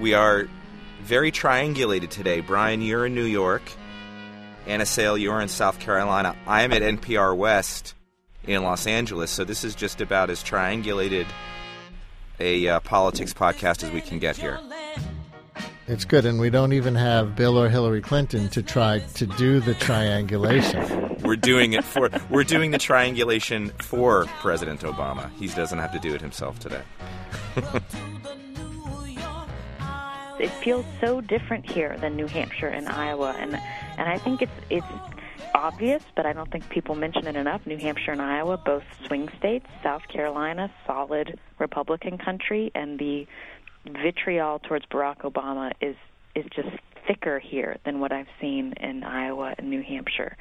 We are very triangulated today. Brian, you're in New York. Anna Sale, you're in South Carolina. I am at NPR West in Los Angeles. So this is just about as triangulated a uh, politics podcast as we can get here. It's good, and we don't even have Bill or Hillary Clinton to try to do the triangulation. we're doing it for we're doing the triangulation for President Obama. He doesn't have to do it himself today. it feels so different here than New Hampshire and Iowa, and and I think it's it's obvious, but I don't think people mention it enough. New Hampshire and Iowa, both swing states. South Carolina, solid Republican country, and the vitriol towards Barack Obama is is just thicker here than what I've seen in Iowa and New Hampshire.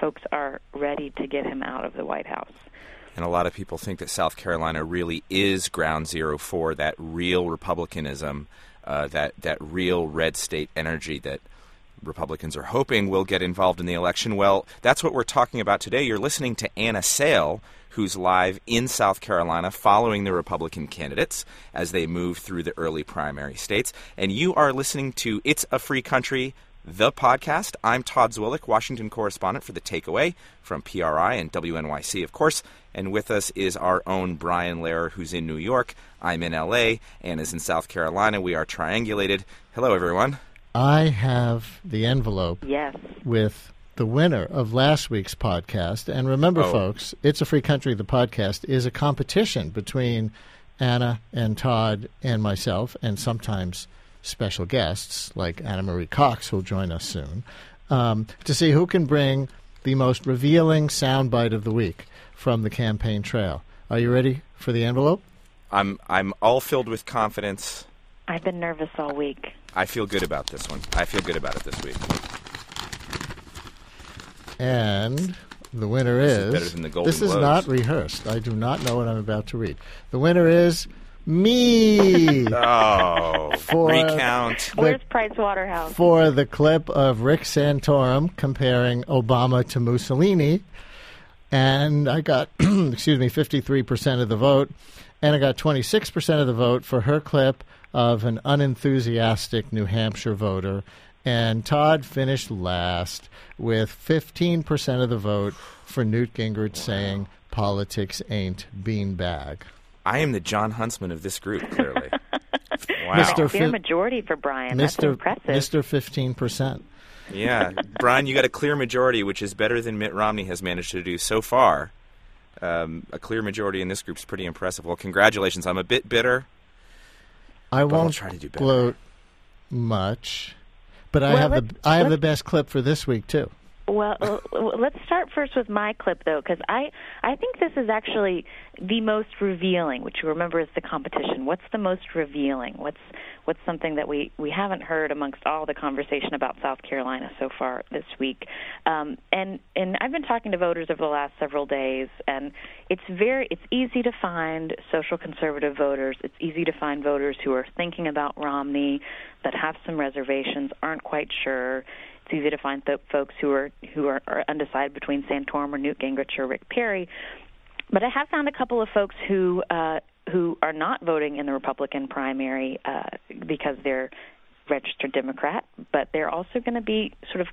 Folks are ready to get him out of the White House. And a lot of people think that South Carolina really is ground zero for that real republicanism, uh, that that real red state energy that Republicans are hoping will get involved in the election. Well, that's what we're talking about today. You're listening to Anna Sale, who's live in South Carolina following the Republican candidates as they move through the early primary states. And you are listening to It's a Free Country, the podcast. I'm Todd Zwillich, Washington correspondent for The Takeaway from PRI and WNYC, of course. And with us is our own Brian Lehrer, who's in New York. I'm in LA. Anna's in South Carolina. We are triangulated. Hello, everyone. I have the envelope yes. with the winner of last week's podcast. And remember, Oh. folks, It's a Free Country, the podcast, is a competition between Anna and Todd and myself, and sometimes special guests like Ana Marie Cox, who'll join us soon, um, to see who can bring the most revealing soundbite of the week from the campaign trail. Are you ready for the envelope? I'm I'm all filled with confidence. I've been nervous all week. I feel good about this one. I feel good about it this week. And the winner This is. is better than the Golden This is Globes. not rehearsed. I do not know what I'm about to read. The winner is me Oh, For- recount. Where's Price Waterhouse? for the clip of Rick Santorum comparing Obama to Mussolini. And I got, excuse me, 53% of the vote. And I got 26% of the vote for her clip of an unenthusiastic New Hampshire voter. And Todd finished last with 15% of the vote for Newt Gingrich saying politics ain't beanbag. I am the Jon Huntsman of this group, clearly. Wow. Mr. Clear Fi- majority for Brian. That's Mr. impressive. Mr. 15%. Yeah. Brian, you got a clear majority, which is better than Mitt Romney has managed to do so far. Um, a clear majority in this group is pretty impressive. Well, congratulations. I'm a bit bitter. I But I'll won't try to do better. gloat much, but I have the I have the best clip for this week too. Well, uh, let's start first with my clip though, because I I think this is actually the most revealing. Which you remember is the competition. What's the most revealing? What's what's something that we we haven't heard amongst all the conversation about South Carolina so far this week? Um, and and I've been talking to voters over the last several days, and it's very it's easy to find social conservative voters. It's easy to find voters who are thinking about Romney, that have some reservations, aren't quite sure it's easy to find th- folks who are who are, are undecided between Santorum or Newt Gingrich or Rick Perry. But I have found a couple of folks who uh, who are not voting in the Republican primary uh, because they're registered Democrat, but they're also going to be sort of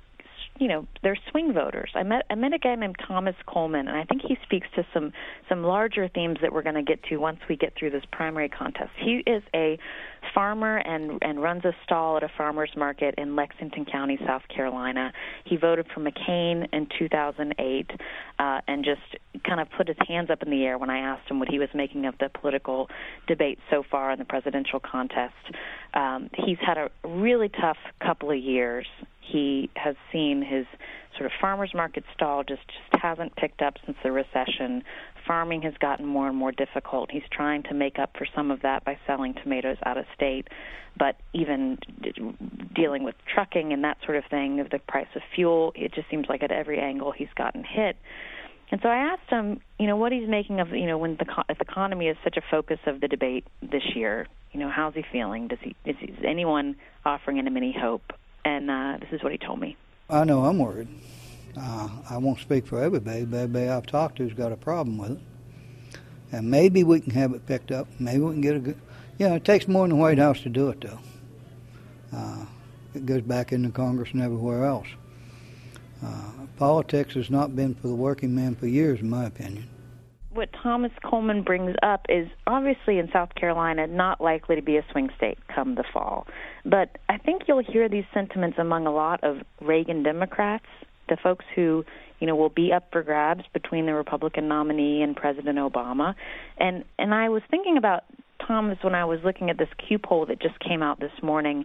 you know they're swing voters. I met I met a guy named Thomas Coleman, and I think he speaks to some some larger themes that we're going to get to once we get through this primary contest. He is a farmer and and runs a stall at a farmers market in Lexington County, South Carolina. He voted for McCain in 2008, uh, and just kind of put his hands up in the air when I asked him what he was making of the political debate so far in the presidential contest. Um, he's had a really tough couple of years. He has seen his sort of farmers market stall just just hasn't picked up since the recession. Farming has gotten more and more difficult. He's trying to make up for some of that by selling tomatoes out of state, but even dealing with trucking and that sort of thing, the price of fuel, it just seems like at every angle he's gotten hit. And so I asked him, you know, what he's making of, you know, when the, co- the economy is such a focus of the debate this year. You know, how's he feeling? Does he is, is anyone offering him any hope? And uh, this is what he told me. I know I'm worried. Uh, I won't speak for everybody, but everybody I've talked to's got a problem with it. And maybe we can have it picked up. Maybe we can get a good. You know, it takes more than the White House to do it, though. Uh, it goes back into Congress and everywhere else. Uh, politics has not been for the working man for years, in my opinion. What Thomas Coleman brings up is obviously in South Carolina not likely to be a swing state come the fall. But I think you'll hear these sentiments among a lot of Reagan Democrats, the folks who you know will be up for grabs between the Republican nominee and President Obama. And and I was thinking about Thomas when I was looking at this Q poll that just came out this morning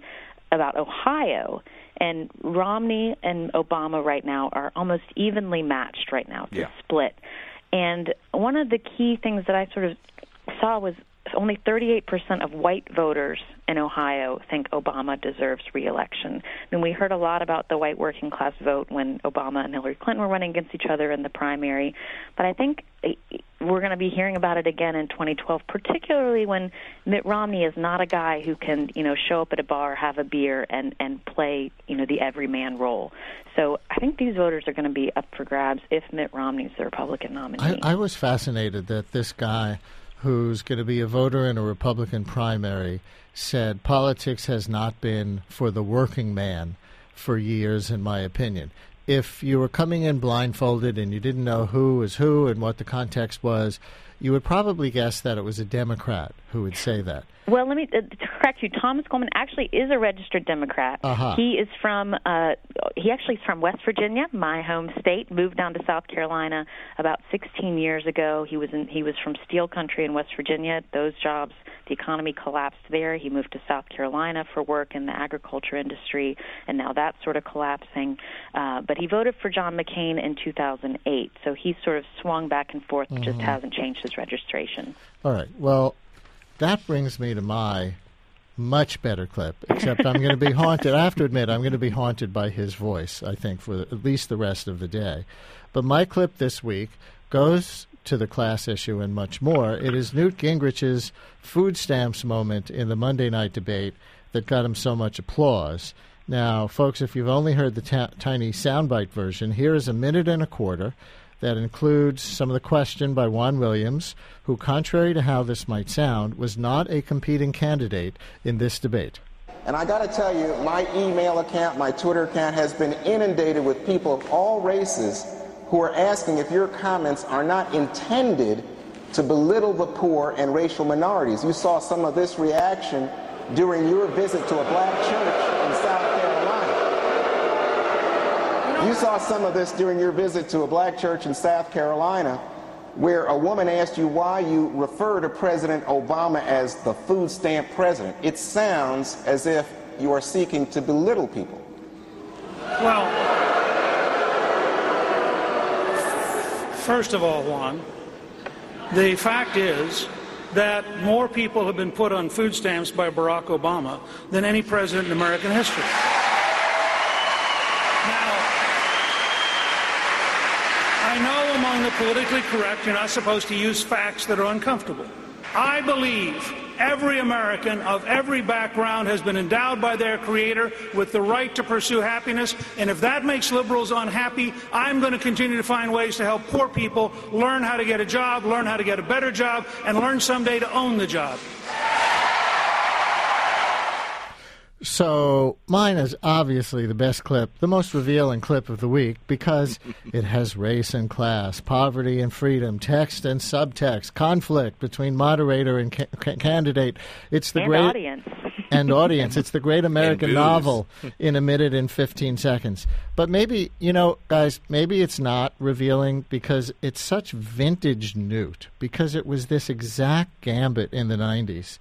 about Ohio and Romney and Obama right now are almost evenly matched right now. It's yeah. split. And one of the key things that I sort of saw was only 38% of white voters in Ohio think Obama deserves reelection. And we heard a lot about the white working class vote when Obama and Hillary Clinton were running against each other in the primary. But I think eh, we're going to be hearing about it again in 2012, particularly when Mitt Romney is not a guy who can, you know, show up at a bar, have a beer, and and play, you know, the everyman role. So I think these voters are going to be up for grabs if Mitt Romney is the Republican nominee. I, I was fascinated that this guy who's going to be a voter in a Republican primary, said politics has not been for the working man for years, in my opinion. If you were coming in blindfolded and you didn't know who was who and what the context was, you would probably guess that it was a Democrat who would say that. Well, let me uh, correct you. Thomas Coleman actually is a registered Democrat. Uh-huh. He is from uh, he actually is from West Virginia, my home state. Moved down to South Carolina about 16 years ago. He was in he was from Steel Country in West Virginia. Those jobs, the economy collapsed there. He moved to South Carolina for work in the agriculture industry, and now that's sort of collapsing. Uh, but he voted for John McCain in 2008, so he sort of swung back and forth, mm-hmm. just hasn't changed his registration. All right. Well, that brings me to my much better clip, except I'm going to be haunted. I have to admit, I'm going to be haunted by his voice, I think, for at least the rest of the day. But my clip this week goes to the class issue and much more. It is Newt Gingrich's food stamps moment in the Monday night debate that got him so much applause. Now, folks, if you've only heard the ta- tiny soundbite version, here is a minute and a quarter that includes some of the question by Juan Williams, who, contrary to how this might sound, was not a competing candidate in this debate. And I got to tell you, my email account, my Twitter account has been inundated with people of all races who are asking if your comments are not intended to belittle the poor and racial minorities. You saw some of this reaction during your visit to a black church in South you saw some of this during your visit to a black church in South Carolina where a woman asked you why you refer to President Obama as the food stamp president. It sounds as if you are seeking to belittle people. Well, first of all, Juan, the fact is that more people have been put on food stamps by Barack Obama than any president in American history. among the politically correct, you're not supposed to use facts that are uncomfortable. I believe every American of every background has been endowed by their Creator with the right to pursue happiness, and if that makes liberals unhappy, I'm going to continue to find ways to help poor people learn how to get a job, learn how to get a better job, and learn someday to own the job. So mine is obviously the best clip, the most revealing clip of the week because it has race and class, poverty and freedom, text and subtext, conflict between moderator and ca- candidate. It's the and great audience. and audience. It's the great American novel in a minute and 15 seconds. But maybe, you know, guys, maybe it's not revealing because it's such vintage Newt because it was this exact gambit in the 90s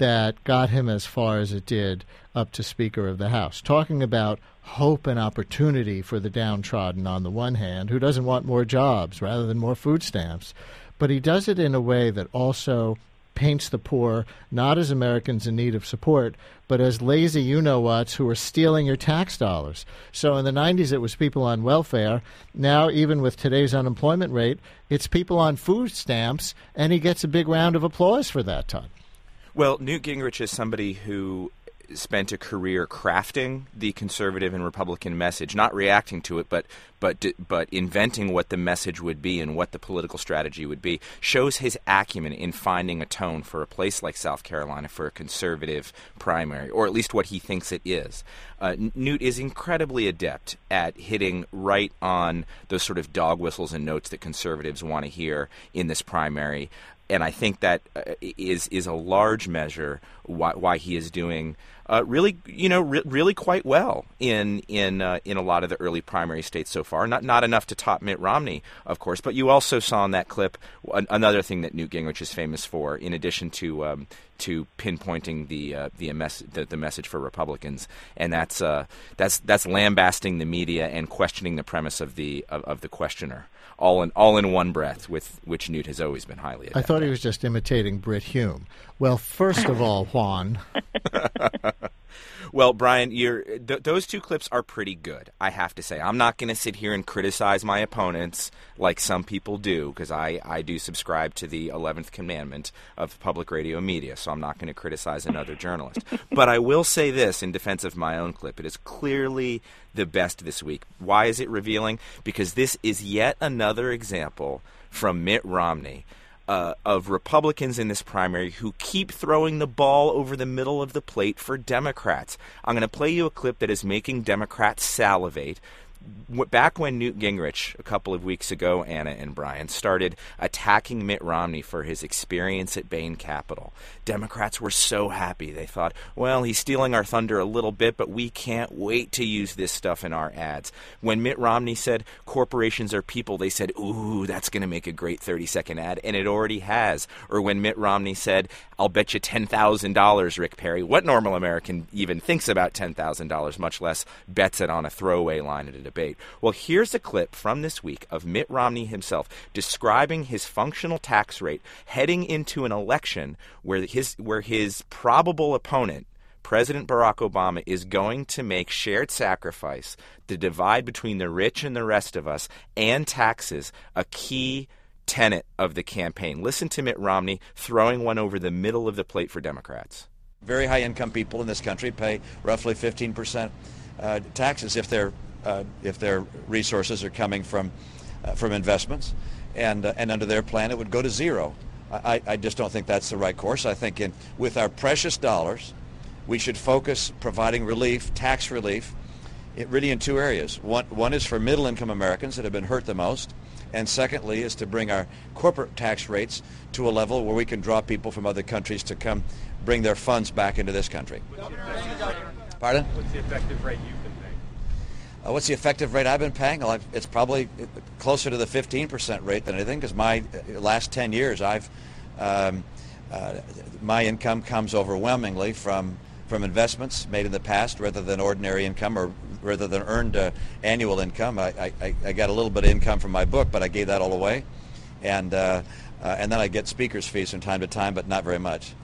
that got him as far as it did up to Speaker of the House, talking about hope and opportunity for the downtrodden on the one hand, who doesn't want more jobs rather than more food stamps. But he does it in a way that also paints the poor not as Americans in need of support, but as lazy you know whats who are stealing your tax dollars. So in the 90s, it was people on welfare. Now, even with today's unemployment rate, it's people on food stamps, and he gets a big round of applause for that, Todd. Well, Newt Gingrich is somebody who spent a career crafting the conservative and Republican message, not reacting to it, but but but inventing what the message would be and what the political strategy would be, shows his acumen in finding a tone for a place like South Carolina for a conservative primary, or at least what he thinks it is. Uh, Newt is incredibly adept at hitting right on those sort of dog whistles and notes that conservatives want to hear in this primary and I think that uh, is is a large measure why, why he is doing uh, really, you know, re- really quite well in in uh, in a lot of the early primary states so far. Not not enough to top Mitt Romney, of course, but you also saw in that clip an- another thing that Newt Gingrich is famous for, in addition to um, to pinpointing the uh, the, mes- the, the message for Republicans, and that's uh, that's that's lambasting the media and questioning the premise of the of, of the questioner all in all in one breath, with which Newt has always been highly. Adept I thought he was just imitating Brit Hume. Well, first of all, Juan. Well, Brian, th- those two clips are pretty good. I have to say, I'm not going to sit here and criticize my opponents like some people do, because I, I do subscribe to the 11th commandment of public radio media, so I'm not going to criticize another journalist. but I will say this in defense of my own clip: it is clearly the best this week. Why is it revealing? Because this is yet another example from Mitt Romney uh, of Republicans in this primary who keep throwing the ball over the middle of the plate for Democrats. I'm going to play you a clip that is making Democrats salivate back when Newt Gingrich, a couple of weeks ago, Anna and Brian, started attacking Mitt Romney for his experience at Bain Capital, Democrats were so happy. They thought, well, he's stealing our thunder a little bit, but we can't wait to use this stuff in our ads. When Mitt Romney said corporations are people, they said, ooh, that's going to make a great 30 second ad, and it already has. Or when Mitt Romney said, I'll bet you $10,000, Rick Perry, what normal American even thinks about $10,000, much less bets it on a throwaway line at a debate? Well, here's a clip from this week of Mitt Romney himself describing his functional tax rate heading into an election where his where his probable opponent President Barack Obama is going to make shared sacrifice, the divide between the rich and the rest of us, and taxes a key tenet of the campaign. Listen to Mitt Romney throwing one over the middle of the plate for Democrats. Very high income people in this country pay roughly 15% uh, taxes if their uh, if their resources are coming from uh, from investments, and uh, and under their plan it would go to zero. I, I just don't think that's the right course. I think in, with our precious dollars, we should focus providing relief, tax relief, it really in two areas. One, one is for middle income Americans that have been hurt the most, and secondly is to bring our corporate tax rates to a level where we can draw people from other countries to come bring their funds back into this country. Pardon? What's the effective rate paying? Uh, what's the effective rate I've been paying? Well, it's probably closer to the 15% rate than anything because my uh, last 10 years I've um, uh, my income comes overwhelmingly from from investments made in the past rather than ordinary income or rather than earned uh, annual income. I, I, I, got a little bit of income from my book, but I gave that all away. And, uh, uh, and then I get speaker's fees from time to time, but not very much.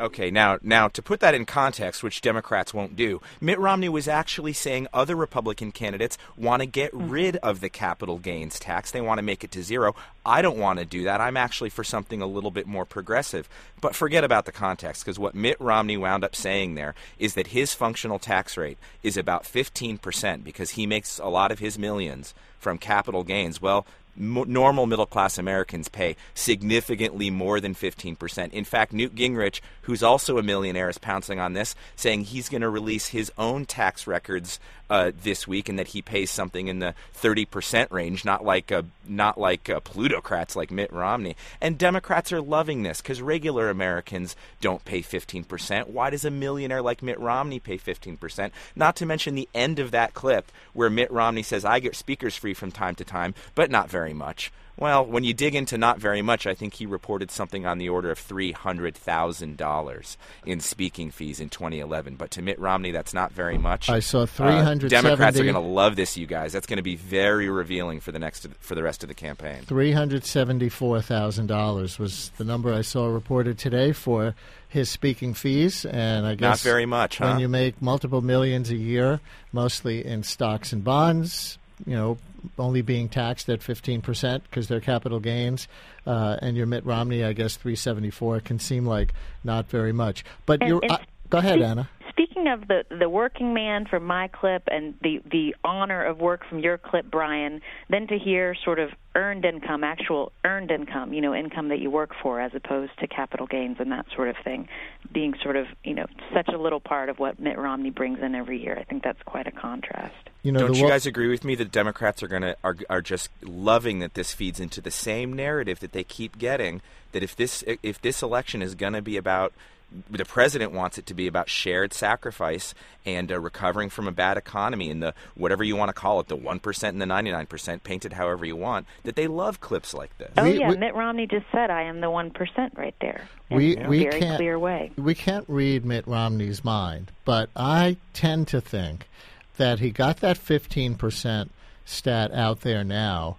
Okay, now now to put that in context, which Democrats won't do, Mitt Romney was actually saying other Republican candidates want to get mm-hmm. rid of the capital gains tax. They want to make it to zero. I don't want to do that. I'm actually for something a little bit more progressive. But forget about the context because what Mitt Romney wound up saying there is that his functional tax rate is about 15% because he makes a lot of his millions from capital gains. Well, normal middle class Americans pay significantly more than 15%. In fact, Newt Gingrich, who's also a millionaire, is pouncing on this, saying he's going to release his own tax records uh, this week, and that he pays something in the 30% range, not like a, not like uh, plutocrats like Mitt Romney. And Democrats are loving this because regular Americans don't pay 15%. Why does a millionaire like Mitt Romney pay 15%? Not to mention the end of that clip where Mitt Romney says, "I get speakers free from time to time, but not very much." Well, when you dig into not very much, I think he reported something on the order of $300,000 in speaking fees in 2011. But to Mitt Romney, that's not very much. I saw 370. Uh, Democrats are going to love this, you guys. That's going to be very revealing for the next for the rest of the campaign. $374,000 was the number I saw reported today for his speaking fees, and I guess not very much. When you make multiple millions a year, mostly in stocks and bonds, you know, only being taxed at 15% because they're capital gains, uh, and your Mitt Romney, I guess 374 can seem like not very much. But and, you're. And, uh, Go ahead, Anna. Speaking of the the working man from my clip and the the honor of work from your clip, Brian, then to hear sort of earned income, actual earned income, you know, income that you work for, as opposed to capital gains and that sort of thing, being sort of you know such a little part of what Mitt Romney brings in every year. I think that's quite a contrast. You know, Don't you wo- guys agree with me that Democrats are gonna are, are just loving that this feeds into the same narrative that they keep getting? That if this if this election is gonna be about the president wants it to be about shared sacrifice and uh, recovering from a bad economy and the whatever you want to call it, the one percent and the ninety nine percent, painted however you want. That they love clips like this. Oh We- yeah, we- Mitt Romney just said, "I am the one percent" right there. in We- a we very can't- clear way. we can't read Mitt Romney's mind, but I tend to think that he got that 15% stat out there now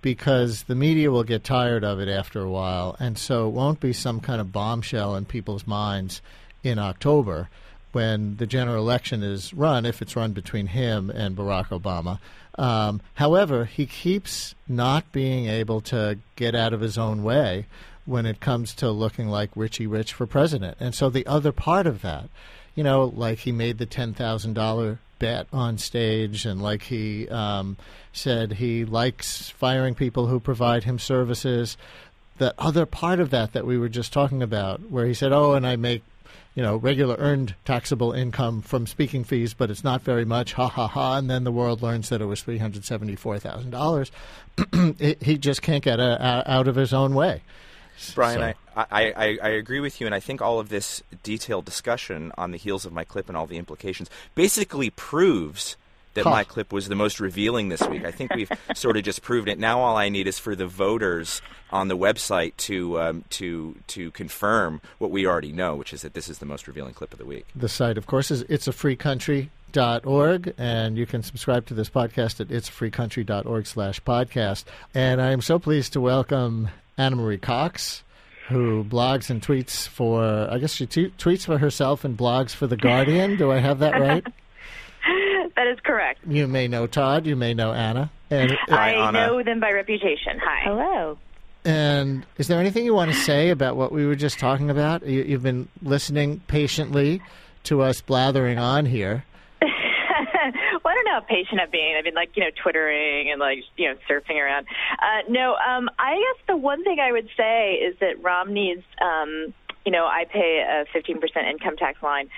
because the media will get tired of it after a while, and so it won't be some kind of bombshell in people's minds in October when the general election is run, if it's run between him and Barack Obama. Um, however, he keeps not being able to get out of his own way when it comes to looking like Richie Rich for president. And so the other part of that, you know, like he made the $10,000 bet on stage and like he um, said he likes firing people who provide him services. The other part of that that we were just talking about, where he said, oh, and I make you know, regular earned taxable income from speaking fees, but it's not very much. Ha ha ha! And then the world learns that it was three hundred seventy-four thousand dollars. He just can't get a, a, out of his own way. Brian, So- I, I, I, I agree with you, and I think all of this detailed discussion on the heels of my clip and all the implications basically proves that Huh. my clip was the most revealing this week. I think we've sort of just proved it. Now all I need is for the voters on the website to um, to to confirm what we already know, which is that this is the most revealing clip of the week. The site, of course, is itsafreecountry.org, and you can subscribe to this podcast at itsafreecountry.org slash podcast. And I am so pleased to welcome Ana Marie Cox, who blogs and tweets for, I guess she t- tweets for herself and blogs for The Guardian. Do I have that right? That is correct. you may know Todd, you may know Anna. And, Hi, I Anna. know them by reputation. Hi. Hello. and is there anything you want to say about what we were just talking about? You, you've been listening patiently to us blathering on here. well, I don't know how patient I've been. I've been like, you know, twittering and like, you know, surfing around. Uh, no, um, I guess the one thing I would say is that Romney's, um, you know, I pay a 15% income tax line.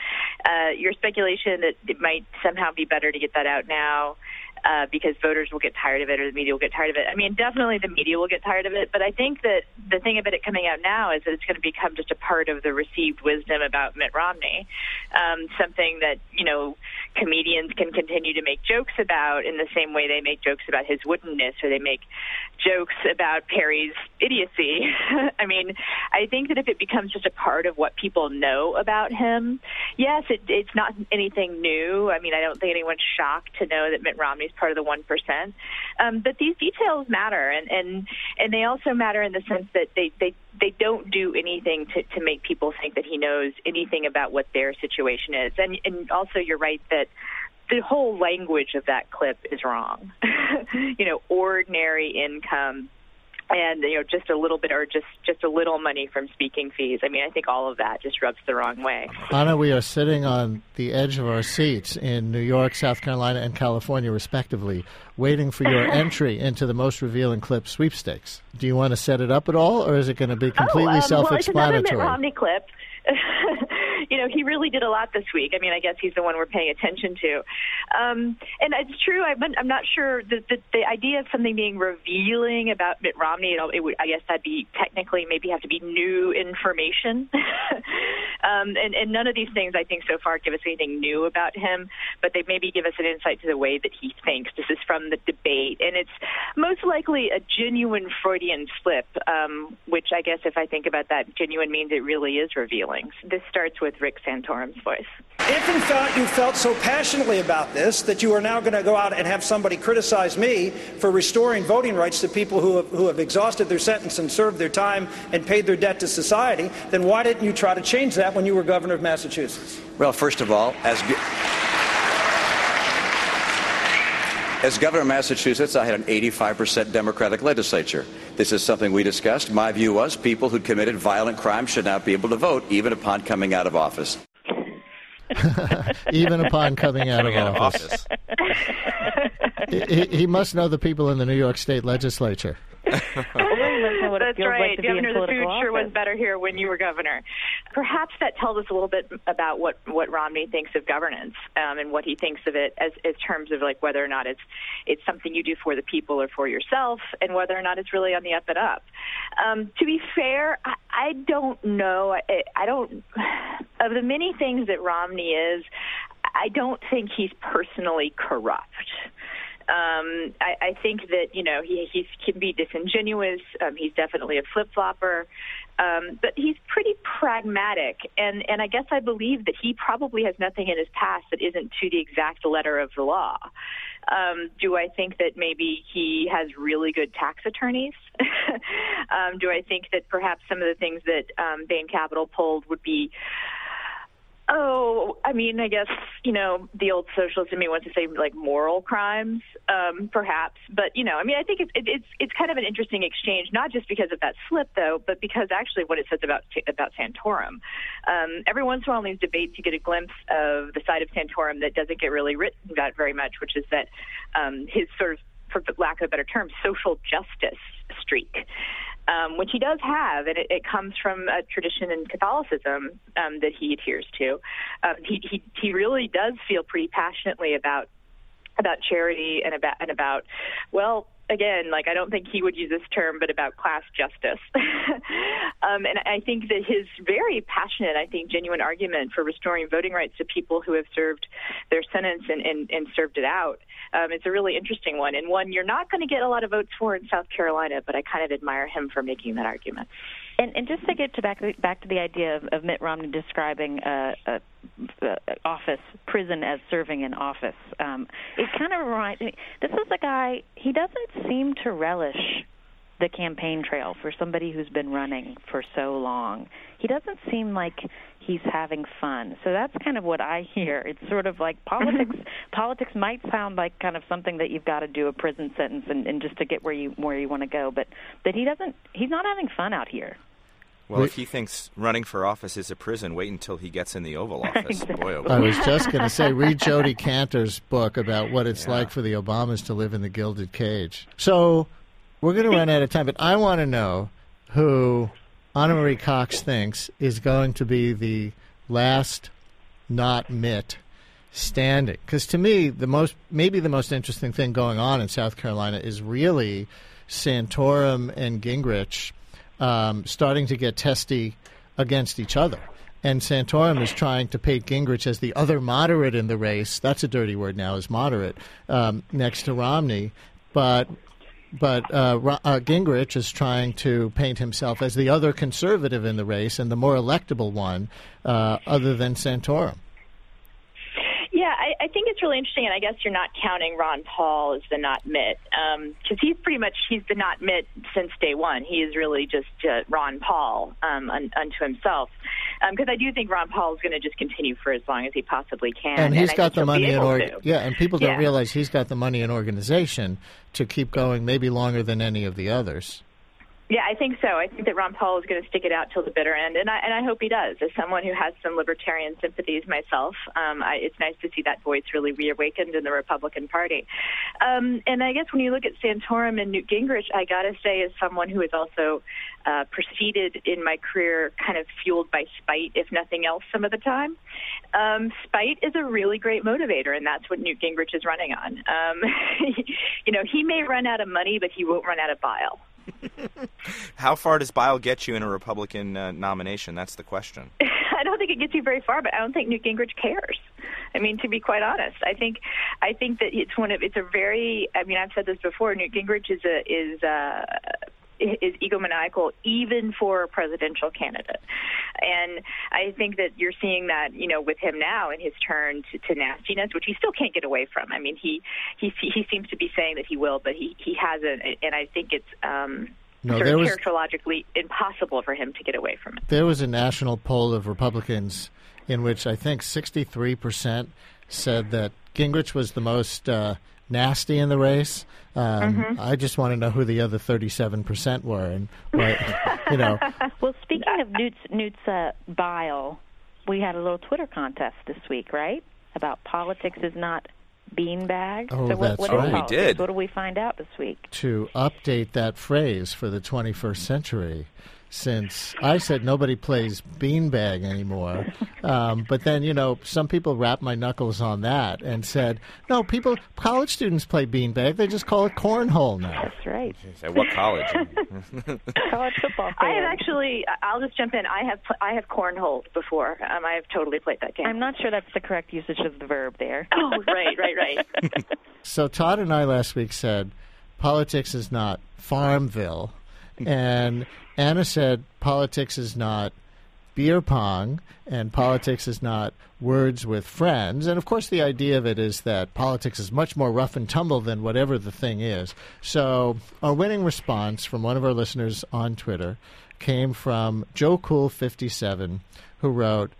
Uh, your speculation that it might somehow be better to get that out now. Uh, because voters will get tired of it or the media will get tired of it. I mean, definitely the media will get tired of it, but I think that the thing about it coming out now is that it's going to become just a part of the received wisdom about Mitt Romney, um, something that, you know, comedians can continue to make jokes about in the same way they make jokes about his woodenness or they make jokes about Perry's idiocy. I mean, I think that if it becomes just a part of what people know about him, yes, it, it's not anything new. I mean, I don't think anyone's shocked to know that Mitt Romney's part of the one percent. Um, but these details matter, and and and they also matter in the sense that they they they don't do anything to to make people think that he knows anything about what their situation is. And and also, you're right that the whole language of that clip is wrong. you know, ordinary income and you know just a little bit or just just a little money from speaking fees. I mean, I think all of that just rubs the wrong way. Anna, we are sitting on the edge of our seats in New York, South Carolina, and California, respectively, waiting for your entry into the most revealing clip sweepstakes. Do you want to set it up at all, or is it going to be completely oh, um, Well, it's another Mitt self-explanatory? Romney clip. you know, he really did a lot this week. I mean, I guess he's the one we're paying attention to. Um, and it's true. I'm, I'm not sure that the, the idea of something being revealing about Mitt Romney. Know, it would, I guess that'd be technically maybe have to be new information. um, and, and none of these things, I think, so far give us anything new about him. But they maybe give us an insight to the way that he thinks. This is from the debate, and it's most likely a genuine Freudian slip. Um, which I guess, if I think about that, genuine means it really is revealing. This starts with Rick Santorum's voice. If in fact you felt so passionately about this that you are now going to go out and have somebody criticize me for restoring voting rights to people who have, who have exhausted their sentence and served their time and paid their debt to society, then why didn't you try to change that when you were governor of Massachusetts? Well, first of all, as go- as governor of Massachusetts, I had an 85% Democratic legislature. This is something we discussed. My view was people who'd committed violent crimes should not be able to vote, even upon coming out of office. even upon coming out, Coming of, out of office. office. he, he- he must know the people in the New York State legislature. That's right. like be in the food political sure was better here when you were governor. Perhaps that tells us a little bit about what what Romney thinks of governance um, and what he thinks of it as as terms of like whether or not it's it's something you do for the people or for yourself, and whether or not it's really on the up and up. Um, to be fair, I, I don't know. I, I don't of the many things that Romney is. I don't think he's personally corrupt. Um, I, I think that you know he he can be disingenuous. Um, he's definitely a flip flopper, um, but he's pretty pragmatic. And and I guess I believe that he probably has nothing in his past that isn't to the exact letter of the law. Um, do I think that maybe he has really good tax attorneys? um, do I think that perhaps some of the things that um, Bain Capital pulled would be Oh, I mean, I guess you know the old socialist in me wants to say like moral crimes, um, perhaps. But you know, I mean, I think it's it, it's it's kind of an interesting exchange, not just because of that slip though, but because actually what it says about about Santorum. Um, every once in a while in these debates, you get a glimpse of the side of Santorum that doesn't get really written about very much, which is that um, his sort of, for lack of a better term, social justice streak um, which he does have, and it, it comes from a tradition in Catholicism um, that he adheres to. Um, he, he he really does feel pretty passionately about about charity and about and about well again like i don't think he would use this term but about class justice. Um, and i think that his very passionate i think genuine argument for restoring voting rights to people who have served their sentence and, and, and served it out um, it's a really interesting one. And one you're not going to get a lot of votes for in south carolina but i kind of admire him for making that argument And, and just to get to back back to the idea of, of Mitt Romney describing uh, uh, uh, office prison as serving in office, um, it kind of reminds me. This is a guy. He doesn't seem to relish the campaign trail for somebody who's been running for so long. He doesn't seem like he's having fun. So that's kind of what I hear. It's sort of like politics. politics might sound like kind of something that you've got to do a prison sentence and, and just to get where you where you want to go. But but he doesn't. He's not having fun out here. Well, if he thinks running for office is a prison, wait until he gets in the Oval Office. Boy, oh boy. I was just going to say, read Jodi Kantor's book about what it's like for the Obamas to live in the gilded cage. So we're going to run out of time, but I want to know who Ana Marie Cox thinks is going to be the last not Mitt standing. Because to me, the most maybe the most interesting thing going on in South Carolina is really Santorum and Gingrich um, starting to get testy against each other. And Santorum is trying to paint Gingrich as the other moderate in the race. That's a dirty word now, is moderate, um, next to Romney. But but uh, uh, Gingrich is trying to paint himself as the other conservative in the race and the more electable one, uh, other than Santorum. I, think it's really interesting, and I guess you're not counting Ron Paul as the not Mitt, because he's pretty much he's the not Mitt since day one. He is really just uh, Ron Paul um, un, unto himself, because I do think Ron Paul is going to just continue for as long as he possibly can, And he's I got the money and able org- yeah, and people don't Yeah. realize he's got the money and organization to keep going, maybe longer than any of the others. Yeah, I think so. I think that Ron Paul is going to stick it out till the bitter end, and I and I hope he does. As someone who has some libertarian sympathies myself, um, I, it's nice to see that voice really reawakened in the Republican Party. Um, and I guess when you look at Santorum and Newt Gingrich, I got to say, as someone who has also uh, proceeded in my career, kind of fueled by spite, if nothing else, some of the time. Um, spite is a really great motivator, and that's what Newt Gingrich is running on. Um, you know, he may run out of money, but he won't run out of bile. How far does Bile get you in a Republican uh, nomination? That's the question. I don't think it gets you very far, but I don't think Newt Gingrich cares. I mean, to be quite honest, I think I think that it's one of it's a very. I mean, I've said this before. Newt Gingrich is a is. Uh, is egomaniacal even for a presidential candidate. And I think that you're seeing that, you know, with him now in his turn to, to nastiness, which he still can't get away from. I mean, he he he seems to be saying that he will, but he he hasn't. And I think it's um, No, sort there of was- characterologically impossible for him to get away from it. There was a national poll of Republicans in which I think 63% said that Gingrich was the most uh, nasty in the race. Um, Mhm. I just want to know who the other 37% were and what, you know. Well, speaking of Newt's Newt's uh, bile, we had a little Twitter contest this week, right? About politics is not beanbag. Oh, so what, that's what is right. We did. What do we find out this week? to update that phrase for the 21st century since I said nobody plays beanbag anymore. Um, but then, you know, some people wrapped my knuckles on that and said, no, people, college students play beanbag. They just call it cornhole now. That's right. At what college? College football. I have actually. I'll just jump in. I have. I have cornholed before. Um, I have totally played that game. I'm not sure that's the correct usage of the verb there. Oh, right, right, right. So Todd and I last week said politics is not Farmville, and Anna said politics is not beer pong, and politics is not words with friends. And of course, the idea of it is that politics is much more rough and tumble than whatever the thing is. So our winning response from one of our listeners on Twitter came from Joe Cool fifty seven, who wrote,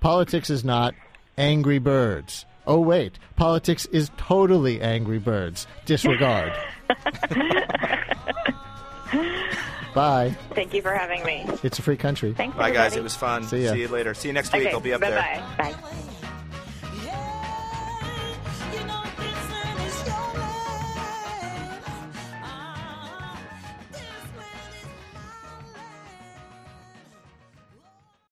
"Politics is not Angry Birds." Oh wait, politics is totally Angry Birds. Disregard. Bye. Thank you for having me. It's a free country. Thanks, Bye, guys. It was fun. See ya. you later. See you next week. Okay, I'll be up bye there. bye. Bye.